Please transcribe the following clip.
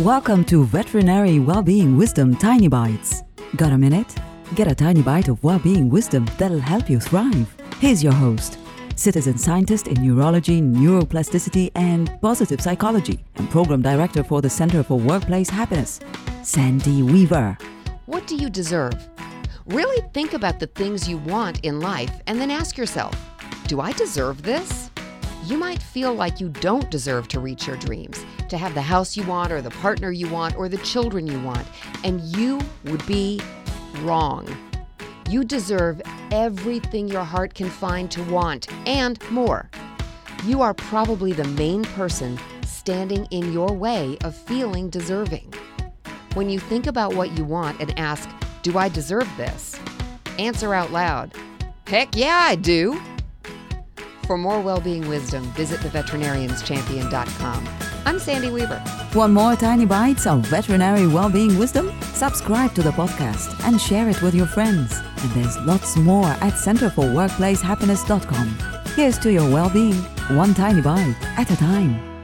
Welcome to Veterinary Wellbeing Wisdom Tiny Bites. Got a minute? Get a tiny bite of well-being wisdom that'll help you thrive. Here's your host, citizen scientist in neurology, neuroplasticity, and positive psychology, and program director for the Center for Workplace Happiness, Sandy Weaver. What do you deserve? Really think about the things you want in life and then ask yourself, do I deserve this? You might feel like you don't deserve to reach your dreams, to have the house you want, or the partner you want, or the children you want, and you would be wrong. You deserve everything your heart can find to want and more. You are probably the main person standing in your way of feeling deserving. When you think about what you want and ask, Do I deserve this? Answer out loud, Heck yeah, I do. For more well-being wisdom, visit theveterinarianschampion.com. I'm Sandy Weaver. Want more tiny bites of veterinary well-being wisdom? Subscribe to the podcast and share it with your friends. And there's lots more at centerforworkplacehappiness.com. Here's to your well-being, one tiny bite at a time.